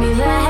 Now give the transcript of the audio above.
Mirage